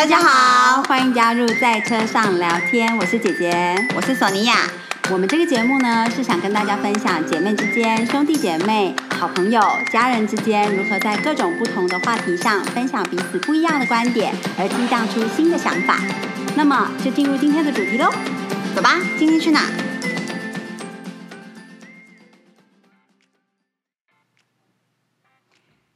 大家好，欢迎加入在车上聊天，我是姐姐，我是索尼娅。我们这个节目呢，是想跟大家分享姐妹之间、兄弟姐妹、好朋友、家人之间如何在各种不同的话题上分享彼此不一样的观点，而激荡出新的想法。那么，就进入今天的主题喽，走吧，今天去哪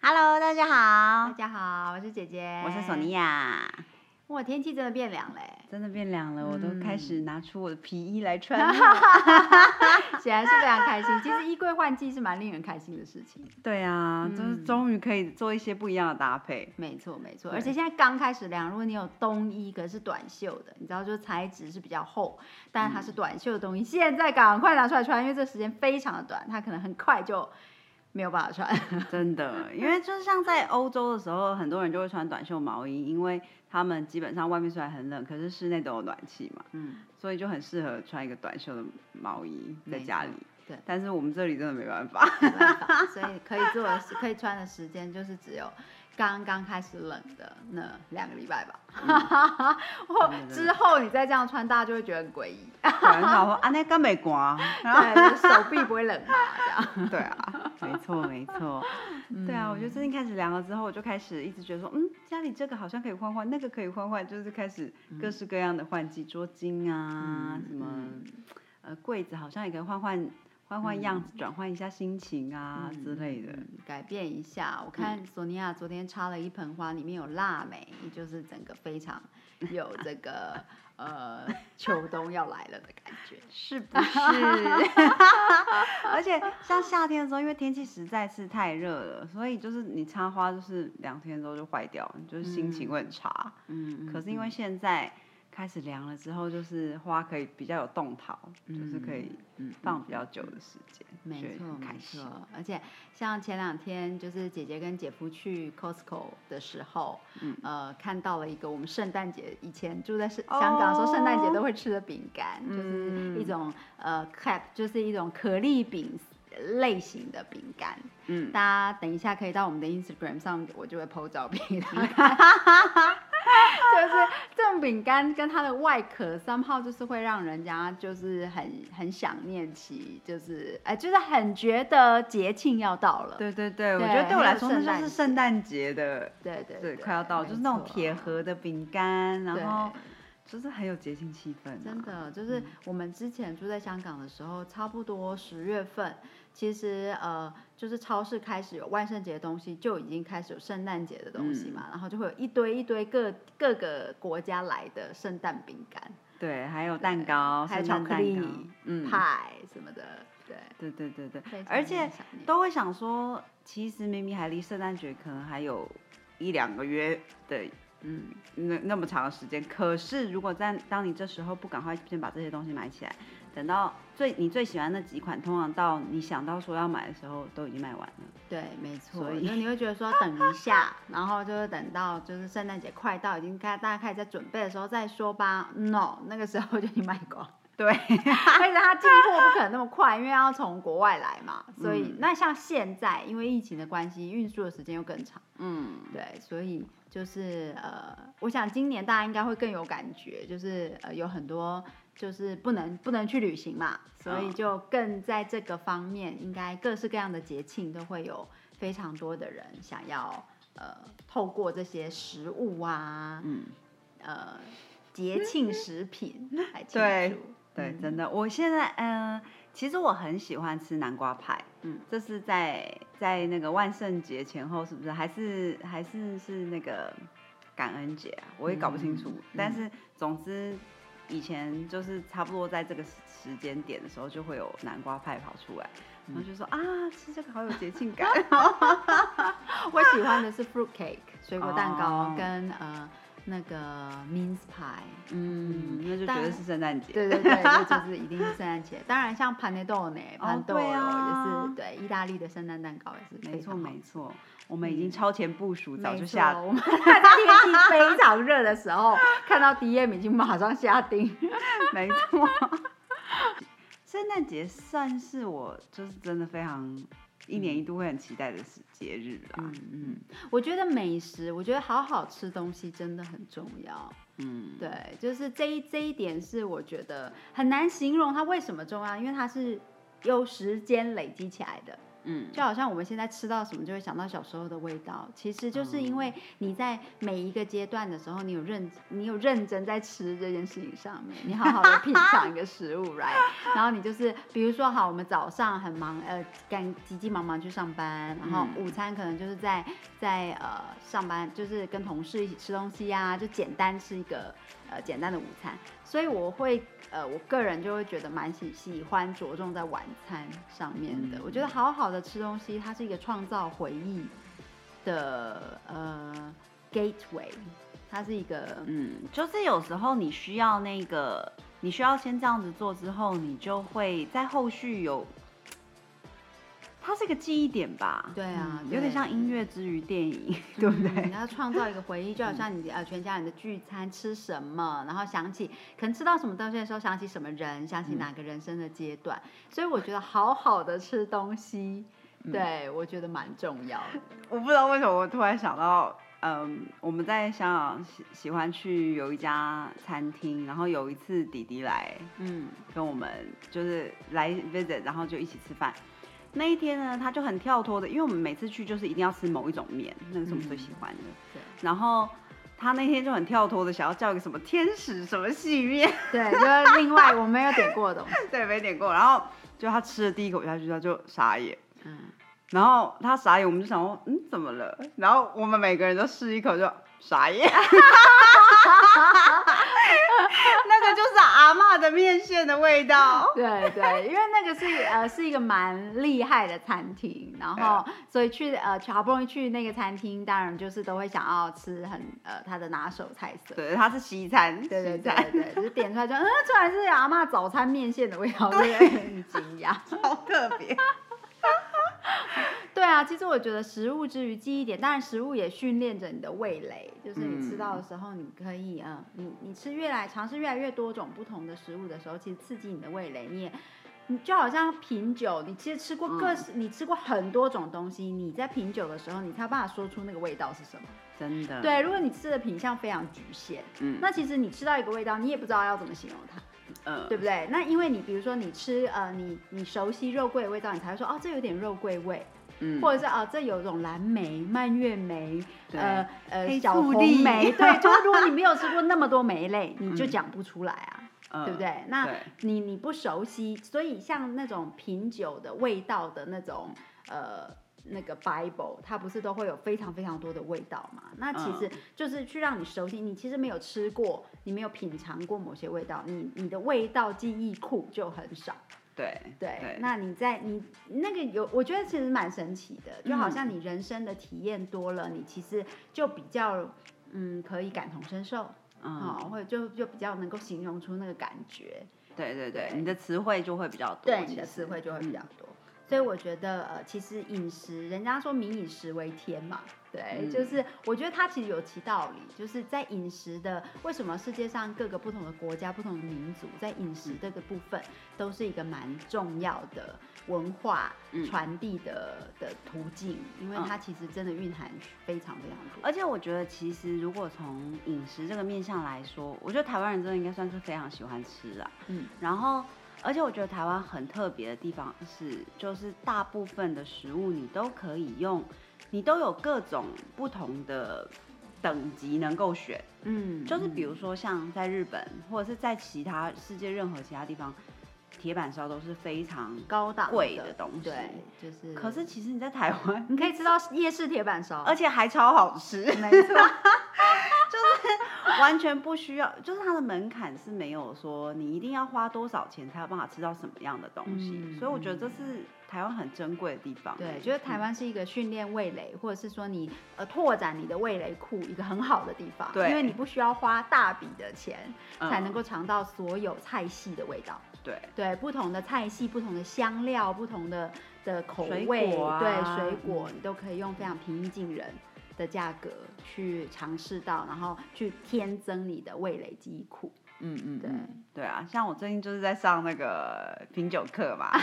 ？Hello，大家好，大家好，我是姐姐，我是索尼娅。哇，天气真的变凉嘞！真的变凉了，我都开始拿出我的皮衣来穿 显然是非常开心。其实衣柜换季是蛮令人开心的事情。对啊，就是终于可以做一些不一样的搭配。没错没错，而且现在刚开始凉，如果你有冬衣，可是短袖的，你知道，就是材质是比较厚，但是它是短袖的东西，现在赶快拿出来穿，因为这时间非常的短，它可能很快就。没有办法穿，真的，因为就是像在欧洲的时候，很多人就会穿短袖毛衣，因为他们基本上外面虽然很冷，可是室内都有暖气嘛，嗯，所以就很适合穿一个短袖的毛衣在家里。对，但是我们这里真的没办法，所以可以做的、可以穿的时间就是只有。刚刚开始冷的那两个礼拜吧，或之后你再这样穿，大家就会觉得很诡异。很好，啊，那更没刮，对，手臂不会冷嘛，这样。对啊，没错没错。对啊，我觉得最近开始凉了之后，我就开始一直觉得说，嗯，家里这个好像可以换换，那个可以换换，就是开始各式各样的换季，桌巾啊，什么，呃，柜子好像也可以换换。换换样子，转换一下心情啊之类的，改变一下。我看索尼娅昨天插了一盆花，里面有腊梅，就是整个非常有这个呃秋冬要来了的感觉，是不是？而且像夏天的时候，因为天气实在是太热了，所以就是你插花就是两天之后就坏掉，就是心情会很差。嗯可是因为现在。开始凉了之后，就是花可以比较有动桃，就是可以放比较久的时间。没错，没错。而且像前两天，就是姐姐跟姐夫去 Costco 的时候，呃，看到了一个我们圣诞节以前住在香香港的时候，圣诞节都会吃的饼干，就是一种呃 cap，就是一种可丽饼类型的饼干。嗯，大家等一下可以到我们的 Instagram 上，我就会 po 照片。就是这种饼干跟它的外壳三号，就是会让人家就是很很想念起，就是哎，就是很觉得节庆要到了。对对对，我觉得对我来说那就是圣诞节的，对对对，快要到，就是那种铁盒的饼干，然后就是很有节庆气氛。真的，就是我们之前住在香港的时候，差不多十月份。其实呃，就是超市开始有万圣节的东西，就已经开始有圣诞节的东西嘛，然后就会有一堆一堆各各个国家来的圣诞饼干，对，还有蛋糕，还有巧克力，嗯，派什么的，对，对对对对，而且都会想说，其实明明还离圣诞节可能还有一两个月的，嗯，那那么长的时间，可是如果在当你这时候不赶快先把这些东西买起来。等到最你最喜欢那几款，通常到你想到说要买的时候，都已经卖完了。对，没错。所以你会觉得说等一下，然后就是等到就是圣诞节快到，已经开大家开始在准备的时候再说吧。No，那个时候就已经卖光。对，而且它进货不可能那么快，因为要从国外来嘛。所以那像现在，因为疫情的关系，运输的时间又更长。嗯，对，所以就是呃，我想今年大家应该会更有感觉，就是呃有很多。就是不能不能去旅行嘛，所以就更在这个方面，应该各式各样的节庆都会有非常多的人想要呃透过这些食物啊，嗯，呃节庆食品来庆祝。对，真的，我现在嗯，其实我很喜欢吃南瓜派，嗯，这是在在那个万圣节前后是不是？还是还是是那个感恩节啊？我也搞不清楚，但是总之。以前就是差不多在这个时间点的时候，就会有南瓜派跑出来，然后就说啊，吃这个好有节庆感。我喜欢的是 fruit cake 水果蛋糕跟呃那个 mince pie，嗯，那就觉得是圣诞节。对对对，就是一定是圣诞节。当然像 panettone，panettone 也是对意大利的圣诞蛋糕也是。没错没错。我们已经超前部署，早就下。我们 在天气非常热的时候，看到 DM 已经马上下定。没错，圣诞节算是我就是真的非常一年一度会很期待的时节日啦。嗯嗯，我觉得美食，我觉得好好吃东西真的很重要。嗯，对，就是这一这一点是我觉得很难形容它为什么重要，因为它是由时间累积起来的。嗯，就好像我们现在吃到什么就会想到小时候的味道，其实就是因为你在每一个阶段的时候，你有认你有认真在吃这件事情上面，你好好的品尝一个食物，right？然后你就是比如说好，我们早上很忙，呃，赶急急忙忙去上班，然后午餐可能就是在在呃上班，就是跟同事一起吃东西呀，就简单吃一个呃简单的午餐。所以我会，呃，我个人就会觉得蛮喜喜欢着重在晚餐上面的。我觉得好好的吃东西，它是一个创造回忆的呃 gateway，它是一个，嗯，就是有时候你需要那个，你需要先这样子做之后，你就会在后续有。它是一个记忆点吧？对啊，有点像音乐之于电影，对不对？你要创造一个回忆，就好像你呃全家人的聚餐吃什么，然后想起可能吃到什么东西的时候，想起什么人，想起哪个人生的阶段。所以我觉得好好的吃东西，对我觉得蛮重要的。我不知道为什么我突然想到，嗯，我们在香港喜喜欢去有一家餐厅，然后有一次弟弟来，嗯，跟我们就是来 visit，然后就一起吃饭。那一天呢，他就很跳脱的，因为我们每次去就是一定要吃某一种面，那个是我们最喜欢的。对。然后他那天就很跳脱的，想要叫一个什么天使什么细面。对，就是另外我没有点过的东西。对，没点过。然后就他吃了第一口下去，他就傻眼。嗯。然后他傻眼，我们就想说，嗯，怎么了？然后我们每个人都试一口，就傻眼。那个就是阿妈的面线的味道。对对，因为那个是呃是一个蛮厉害的餐厅，然后所以去呃好不容易去那个餐厅，当然就是都会想要吃很呃他的拿手菜色。对，它是西餐。对对对对，就是点出来就嗯，突然是阿妈早餐面线的味道，对，很惊讶，好特别。其实我觉得食物之于记忆点，当然食物也训练着你的味蕾，就是你吃到的时候，你可以嗯，你你吃越来尝试越来越多种不同的食物的时候，其实刺激你的味蕾，你也你就好像品酒，你其实吃过各式，你吃过很多种东西，你在品酒的时候，你才有办法说出那个味道是什么。真的。对，如果你吃的品相非常局限，嗯，那其实你吃到一个味道，你也不知道要怎么形容它。嗯对不对？那因为你比如说你吃呃，你你熟悉肉桂的味道，你才会说哦，这有点肉桂味，嗯，或者是啊，这有种蓝莓、蔓越莓，呃呃小红莓，对，就是 如果你没有吃过那么多莓类，你就讲不出来啊，对不对？那你你不熟悉，所以像那种品酒的味道的那种呃。那个 Bible，它不是都会有非常非常多的味道嘛？那其实就是去让你熟悉。你其实没有吃过，你没有品尝过某些味道，你你的味道记忆库就很少。对对。那你在你那个有，我觉得其实蛮神奇的，就好像你人生的体验多了，你其实就比较嗯可以感同身受，啊，或者就就比较能够形容出那个感觉。对对对，你的词汇就会比较多。对，你的词汇就会比较多。所以我觉得，呃，其实饮食，人家说民以食为天嘛，对，就是我觉得它其实有其道理，就是在饮食的，为什么世界上各个不同的国家、不同的民族在饮食这个部分，都是一个蛮重要的文化传递的的途径，因为它其实真的蕴含非常非常多。而且我觉得，其实如果从饮食这个面向来说，我觉得台湾人真的应该算是非常喜欢吃啊，嗯，然后。而且我觉得台湾很特别的地方是，就是大部分的食物你都可以用，你都有各种不同的等级能够选。嗯，就是比如说像在日本或者是在其他世界任何其他地方，铁板烧都是非常高档贵的东西。对，就是。可是其实你在台湾，你可以吃到夜市铁板烧，而且还超好吃。没错。完全不需要，就是它的门槛是没有说你一定要花多少钱才有办法吃到什么样的东西，所以我觉得这是台湾很珍贵的地方。对，觉得台湾是一个训练味蕾，或者是说你呃拓展你的味蕾库一个很好的地方。对，因为你不需要花大笔的钱才能够尝到所有菜系的味道。对，对，不同的菜系、不同的香料、不同的的口味，对水果你都可以用非常平易近人。的价格去尝试到，然后去添增你的味蕾记忆库。嗯嗯，对对啊，像我最近就是在上那个品酒课嘛，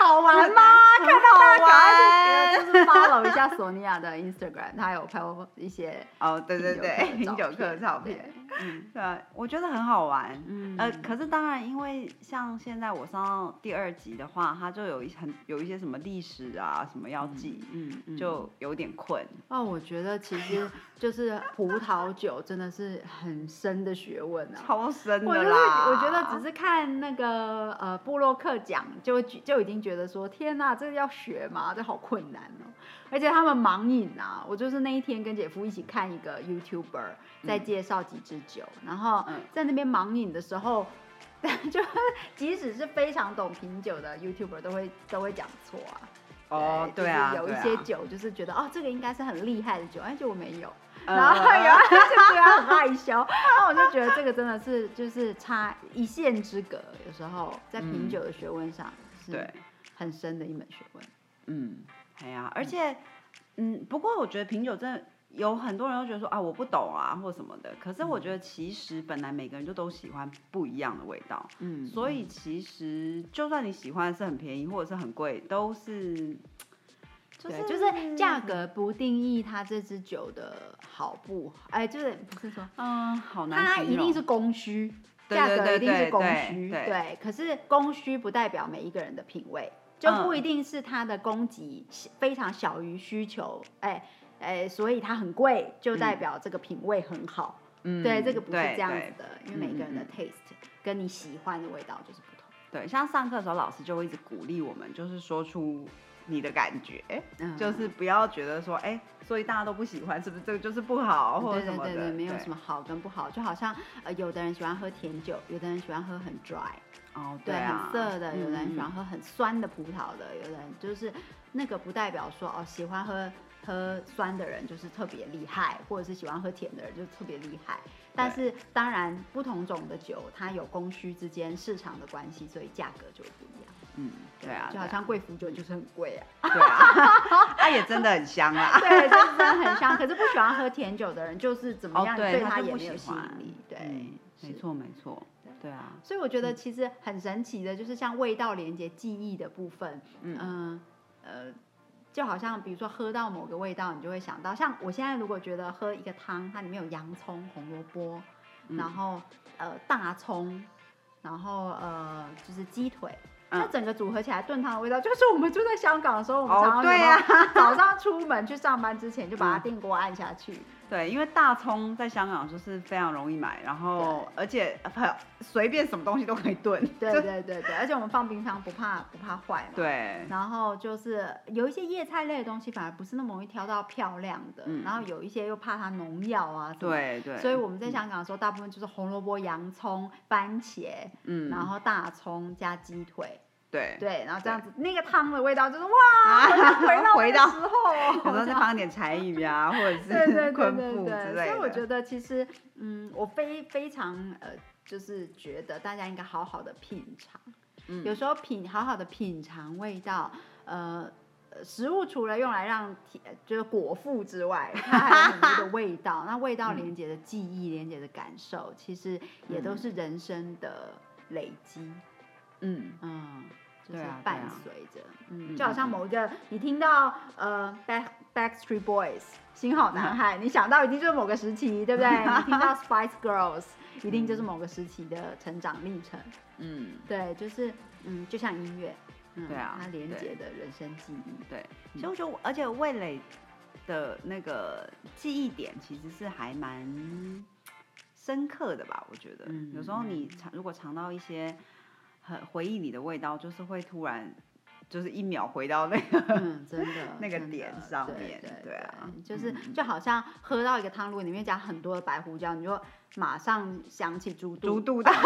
好玩吗？看到大家就是 follow 一下索尼娅的 Instagram，她有拍过一些哦，对对对，品酒课的 的照片，嗯对啊，我觉得很好玩。嗯呃，可是当然，因为像现在我上到第二集的话，它就有一很有一些什么历史啊，什么要记，嗯嗯就有点困。哦，我觉得其实就是葡萄酒真的是很深的学问啊。超深我就是的啦！我觉得只是看那个呃布洛克讲，就就已经觉得说天呐，这个要学吗？这好困难哦。而且他们盲饮啊，我就是那一天跟姐夫一起看一个 YouTuber 在介绍几支酒，然后嗯在那边盲饮的时候，就 即使是非常懂品酒的 YouTuber 都会都会讲错啊。哦，对对啊，就是有一些酒就是觉得哦，这个应该是很厉害的酒，哎，结果没有。呃然后有人就觉得很害羞，然后我就觉得这个真的是就是差一线之隔，有时候在品酒的学问上是对，很深的一门学问。嗯，哎呀、而且，嗯，不过我觉得品酒真的有很多人都觉得说啊，我不懂啊，或什么的。可是我觉得其实本来每个人就都喜欢不一样的味道，嗯所以其实就算你喜欢的是很便宜或者是很贵，都是。就对，就是价格不定义它这支酒的好不好，哎，就是不是说嗯，好难它一定是供需，对价格一定是供需，对对。可是供需不代表每一个人的品味，就不嗯一定是它的供给非常小于需求，哎哎，所以它很贵，就代表这个品味很好。嗯对，这个不是这样子的，因为每个人的嗯 taste 跟你喜欢的味道就是不同。对，像上课的时候，老师就会一直鼓励我们，就是说出你的感觉，嗯就是不要觉得说，哎、所以大家都不喜欢，是不是这个就是不好，或者对什么的？对对对，没有什么么好跟不好，就好像呃，有的人喜欢喝甜酒，有的人喜欢喝很 dry，哦，对，啊，很涩的，有的人喜欢嗯喝很酸的葡萄的，有的人就是那个不代表说哦，喜欢喝喝酸的人就是特别厉害，或者是喜欢喝甜的人就特别厉害。但是当然，不同种的酒它有供需之间市场的关系，所以价格就不一样。嗯，对啊，就好像贵腐酒就是很贵啊，对啊，它也真的很香啊。对，就是真的很香。可是不喜欢喝甜酒的人，就是怎么哦样，对他也没有吸引力。对，嗯，没是错没错，对啊，所以我觉得其实很神奇的，就是像味道连接记忆的部分，嗯嗯呃，就好像比如说喝到某个味道，你就会想到，像我现在如果觉得喝一个汤，它里面有洋葱、红萝卜，嗯。然后呃大葱，然后呃就是鸡腿。嗯。那整个组合起来炖汤的味道，就是我们住在香港的时候，我们哦常常有对早上出门去上班之前就把它嗯。电锅按下去，对，因为大葱在香港就是非常容易买，然后而且呃随便什么东西都可以炖。对对对对，而且我们放冰箱不怕不怕坏嘛。对，然后就是有一些叶菜类的东西，反而不是那么容易挑到漂亮的，嗯然后有一些又怕它农药啊什么。对对，所以我们在香港的时候，大部分就是红萝卜、洋葱、番茄，嗯，然后大葱加鸡腿，对，对，然后这样子，那个汤的味道就是哇，回到回到时候哦，有时候再放一点柴鱼啊，或者是对昆布之类的。所以我觉得其实，嗯，我非非常呃，就是觉得大家应该好好的品尝。嗯有时候品好好的品尝味道，呃。呃食物除了用来让体呃就是果腹之外，它还有很多的味道。那味道嗯连接的记忆、连接的感受，其实也都嗯是人生的累积。嗯，嗯，就是伴啊随着，嗯，嗯就好像嗯某一个你听到呃 Back Backstreet Boys 新好男孩，你想到一定就是某个时期，对不对？你听到 Spice Girls，一定就是某个时期的成长历程。嗯，对，就是嗯，就像音乐，嗯，对啊它连接的人生记忆。对。嗯其实我觉得，而且味蕾的那个记忆点其实是还蛮深刻的吧？我觉得，嗯有时候你尝如果尝到一些很回忆你的味道，就是会突然就是一秒回到那个嗯，真的那个点上对面对对啊就是就好像喝到一个汤，如果里面加很多的白胡椒，你就马上想起猪肚。猪肚的。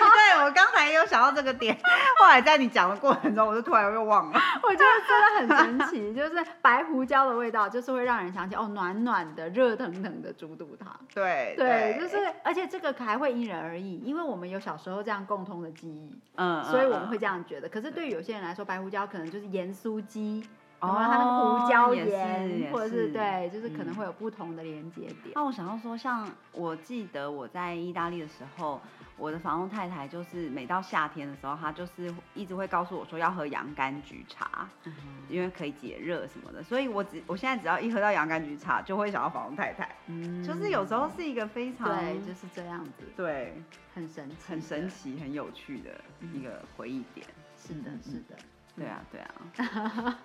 对对，我刚才有想到这个点，后来在你讲的过程中，我就突然又忘了。我觉得真的很神奇，就是白胡椒的味道，就是会让人想起哦，暖暖的、热腾腾的猪肚汤。对对，就是，而且这个还会因人而异，因为我们有小时候这样共通的记忆，嗯，所以我们会嗯这样觉得。可是对于有些人来说，白胡椒可能就是盐酥鸡，然后它那个胡椒盐，或者是是对，就是可能嗯会有不同的连接点。那我想要说，像我记得我在意大利的时候，我的房东太太就是每到夏天的时候，她就是一直会告诉我说要喝洋甘菊茶，嗯因为可以解热什么的。所以我只我现在只要一喝到洋甘菊茶，就会想到房东太太。嗯就是有时候是一个非常对，就是这样子，对很神奇，很神。奇、很有趣的一个回忆点。是的，嗯是的。对啊，对啊，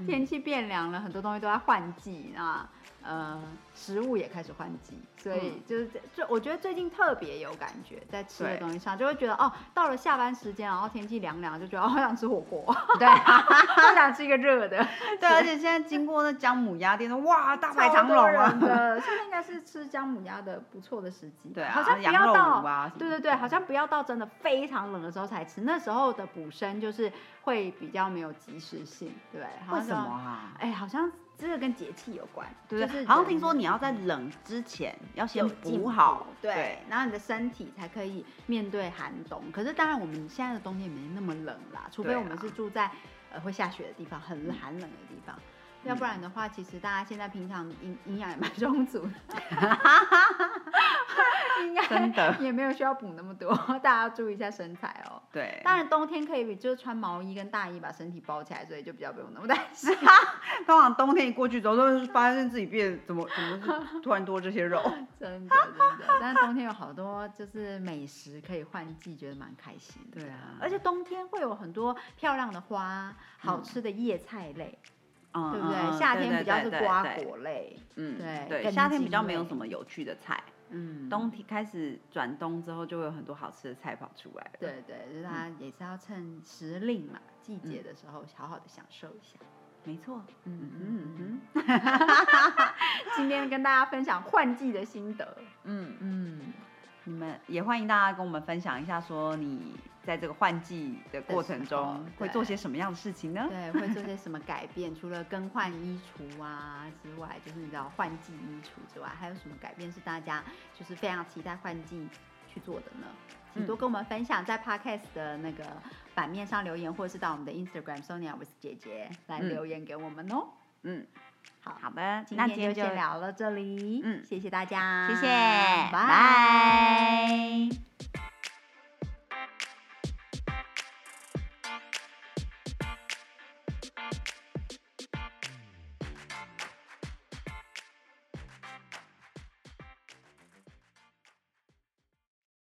天气变凉了，很多东西都在换季啊，呃，食物也开始换季，所以嗯就是这就我觉得最近特别有感觉，在吃的东西上，就会觉得哦，到了下班时间，然后天气凉凉，就觉得哦，好想吃火锅，对 好想吃一个热的，对，而且现在经过那姜母鸭店，哇，大排超长龙啊！的，现在应该是吃姜母鸭的不错的时机，对啊好像不要到啊对对对，好像不要到真的非常冷的时候才吃，那时候的补身就是会比较没有及时性，对？好为什像么啊？哎，好像这个跟节气有关，对不对？就是好像听说你要在冷之前要先补好，对，然后你的身体才可以面对寒冬。可是当然，我们现在的冬天没那么冷啦，除非我们是住在呃会下雪的地方，很寒冷的地方。要不然的话，其实大家现在平常营 营养也蛮充足的，应该真的也没有需要补那么多，大家要注意一下身材哦。对，当然冬天可以就是穿毛衣跟大衣把身体包起来，所以就比较不用那么担心。通常冬天一过去之后，都会发现自己变怎么怎么是突然多这些肉。真的真的，但是冬天有好多就是美食可以换季，觉得蛮开心的。对啊而且冬天会有很多漂亮的花，好吃的叶菜类，嗯对不对？嗯夏天比较是瓜，果类，嗯，对对，夏天比茎较没有什么有趣的菜，嗯，冬天开始转冬之后，就会有很多好吃的菜跑出来了。对对，就是大家也是要趁时令嘛，季节的时候好好的享受一下。没错。嗯嗯嗯，今天跟大家分享换季的心得。嗯，嗯，你们也欢迎大家跟我们分享一下，说你在这个换季的过程中会做些什么样的事情呢？对，会做些什么改变？除了更换衣橱啊之外，就是你知道换季衣橱之外，还有什么改变是大家就是非常期待换季去做的呢？请多跟我们分享，在 podcast 的那个版面上留言，或者是到我们的 Instagram Sonia with 姐姐来嗯留言给我们哦。嗯，好，好的，今天就先聊到这里，嗯谢谢大家，谢谢，拜拜